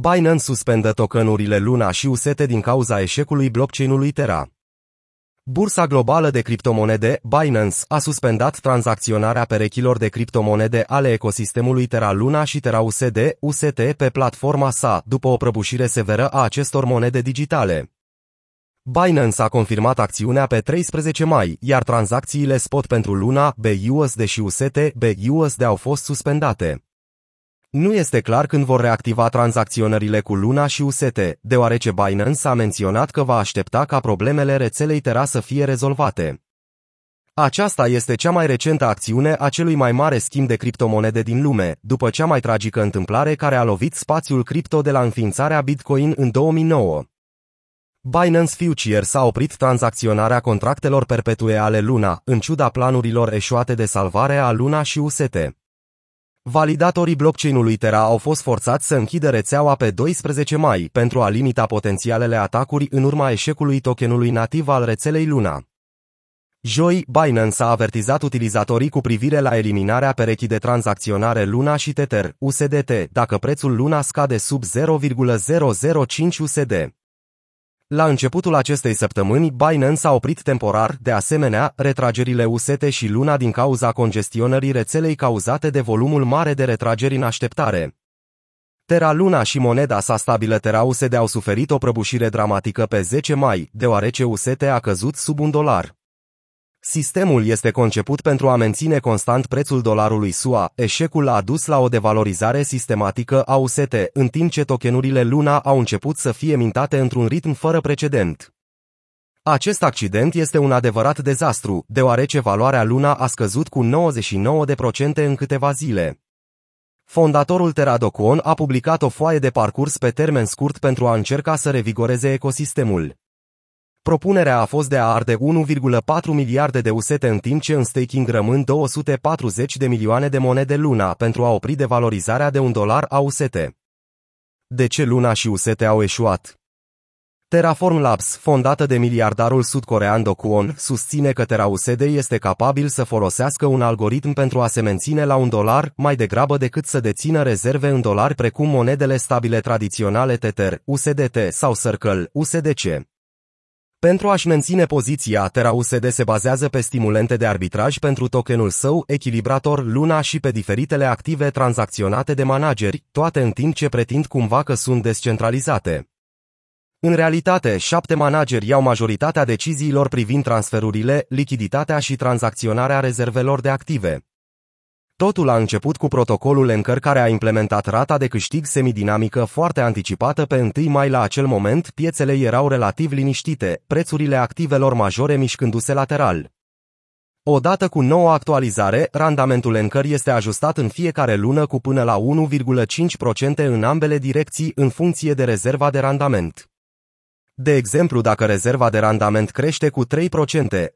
Binance suspendă tokenurile Luna și UST din cauza eșecului blockchain-ului Terra. Bursa globală de criptomonede, Binance, a suspendat tranzacționarea perechilor de criptomonede ale ecosistemului Terra Luna și Terra USD, UST pe platforma sa, după o prăbușire severă a acestor monede digitale. Binance a confirmat acțiunea pe 13 mai, iar tranzacțiile spot pentru Luna, BUSD și UST, BUSD au fost suspendate. Nu este clar când vor reactiva tranzacționările cu Luna și UST, deoarece Binance a menționat că va aștepta ca problemele rețelei Terra să fie rezolvate. Aceasta este cea mai recentă acțiune a celui mai mare schimb de criptomonede din lume, după cea mai tragică întâmplare care a lovit spațiul cripto de la înființarea Bitcoin în 2009. Binance Futures a oprit tranzacționarea contractelor perpetue ale Luna, în ciuda planurilor eșuate de salvare a Luna și UST. Validatorii blockchain-ului Terra au fost forțați să închidă rețeaua pe 12 mai pentru a limita potențialele atacuri în urma eșecului tokenului nativ al rețelei Luna. Joi, Binance a avertizat utilizatorii cu privire la eliminarea perechii de tranzacționare Luna și Tether, USDT, dacă prețul Luna scade sub 0,005 USD. La începutul acestei săptămâni, Binance a oprit temporar, de asemenea, retragerile UST și Luna din cauza congestionării rețelei cauzate de volumul mare de retrageri în așteptare. Terra Luna și moneda sa stabilă Terra USD au suferit o prăbușire dramatică pe 10 mai, deoarece UST a căzut sub un dolar. Sistemul este conceput pentru a menține constant prețul dolarului SUA. Eșecul a dus la o devalorizare sistematică a UST, în timp ce tokenurile Luna au început să fie mintate într-un ritm fără precedent. Acest accident este un adevărat dezastru, deoarece valoarea Luna a scăzut cu 99% în câteva zile. Fondatorul Teradocuon a publicat o foaie de parcurs pe termen scurt pentru a încerca să revigoreze ecosistemul. Propunerea a fost de a arde 1,4 miliarde de usete în timp ce în staking rămân 240 de milioane de monede luna pentru a opri devalorizarea de un dolar a usete. De ce luna și usete au eșuat? Terraform Labs, fondată de miliardarul sudcorean Do Kwon, susține că TerraUSD este capabil să folosească un algoritm pentru a se menține la un dolar mai degrabă decât să dețină rezerve în dolari precum monedele stabile tradiționale Tether, USDT sau Circle, USDC. Pentru a-și menține poziția, Terra USD se bazează pe stimulente de arbitraj pentru tokenul său, echilibrator Luna și pe diferitele active tranzacționate de manageri, toate în timp ce pretind cumva că sunt descentralizate. În realitate, șapte manageri iau majoritatea deciziilor privind transferurile, lichiditatea și tranzacționarea rezervelor de active. Totul a început cu protocolul Anchor care a implementat rata de câștig semidinamică foarte anticipată pe 1 mai la acel moment, piețele erau relativ liniștite, prețurile activelor majore mișcându-se lateral. Odată cu noua actualizare, randamentul Anchor este ajustat în fiecare lună cu până la 1,5% în ambele direcții în funcție de rezerva de randament. De exemplu, dacă rezerva de randament crește cu 3%,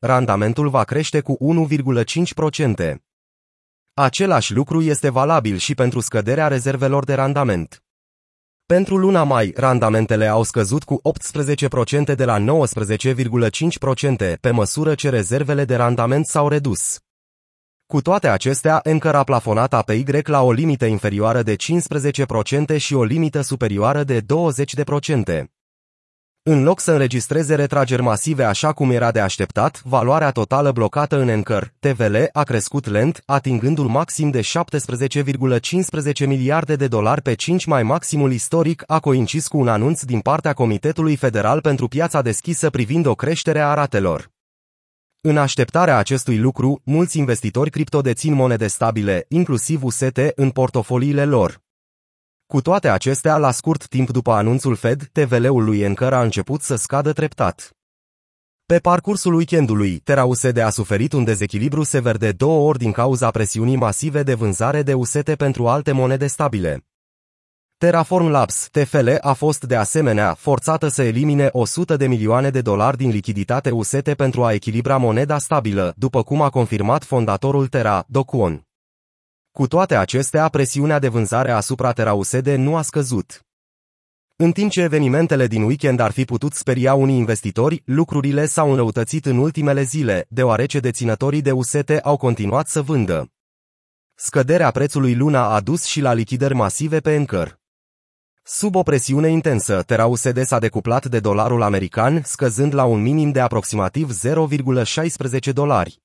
randamentul va crește cu 1,5%. Același lucru este valabil și pentru scăderea rezervelor de randament. Pentru luna mai, randamentele au scăzut cu 18% de la 19,5% pe măsură ce rezervele de randament s-au redus. Cu toate acestea, Anchor a plafonat APY la o limită inferioară de 15% și o limită superioară de 20%. În loc să înregistreze retrageri masive așa cum era de așteptat, valoarea totală blocată în Anchor, TVL, a crescut lent, atingând un maxim de 17,15 miliarde de dolari pe 5 mai maximul istoric, a coincis cu un anunț din partea Comitetului Federal pentru Piața Deschisă privind o creștere a ratelor. În așteptarea acestui lucru, mulți investitori cripto dețin monede stabile, inclusiv UST, în portofoliile lor. Cu toate acestea, la scurt timp după anunțul Fed, TVL-ul lui Anchor a început să scadă treptat. Pe parcursul weekendului, Terra USD a suferit un dezechilibru sever de două ori din cauza presiunii masive de vânzare de UST pentru alte monede stabile. Terraform Labs, TFL, a fost de asemenea forțată să elimine 100 de milioane de dolari din lichiditate UST pentru a echilibra moneda stabilă, după cum a confirmat fondatorul Terra, Do Kwon. Cu toate acestea, presiunea de vânzare asupra Terausede nu a scăzut. În timp ce evenimentele din weekend ar fi putut speria unii investitori, lucrurile s-au înrăutățit în ultimele zile, deoarece deținătorii de usete au continuat să vândă. Scăderea prețului luna a dus și la lichidări masive pe Anchor. Sub o presiune intensă, Terra USD s-a decuplat de dolarul american, scăzând la un minim de aproximativ 0,16 dolari.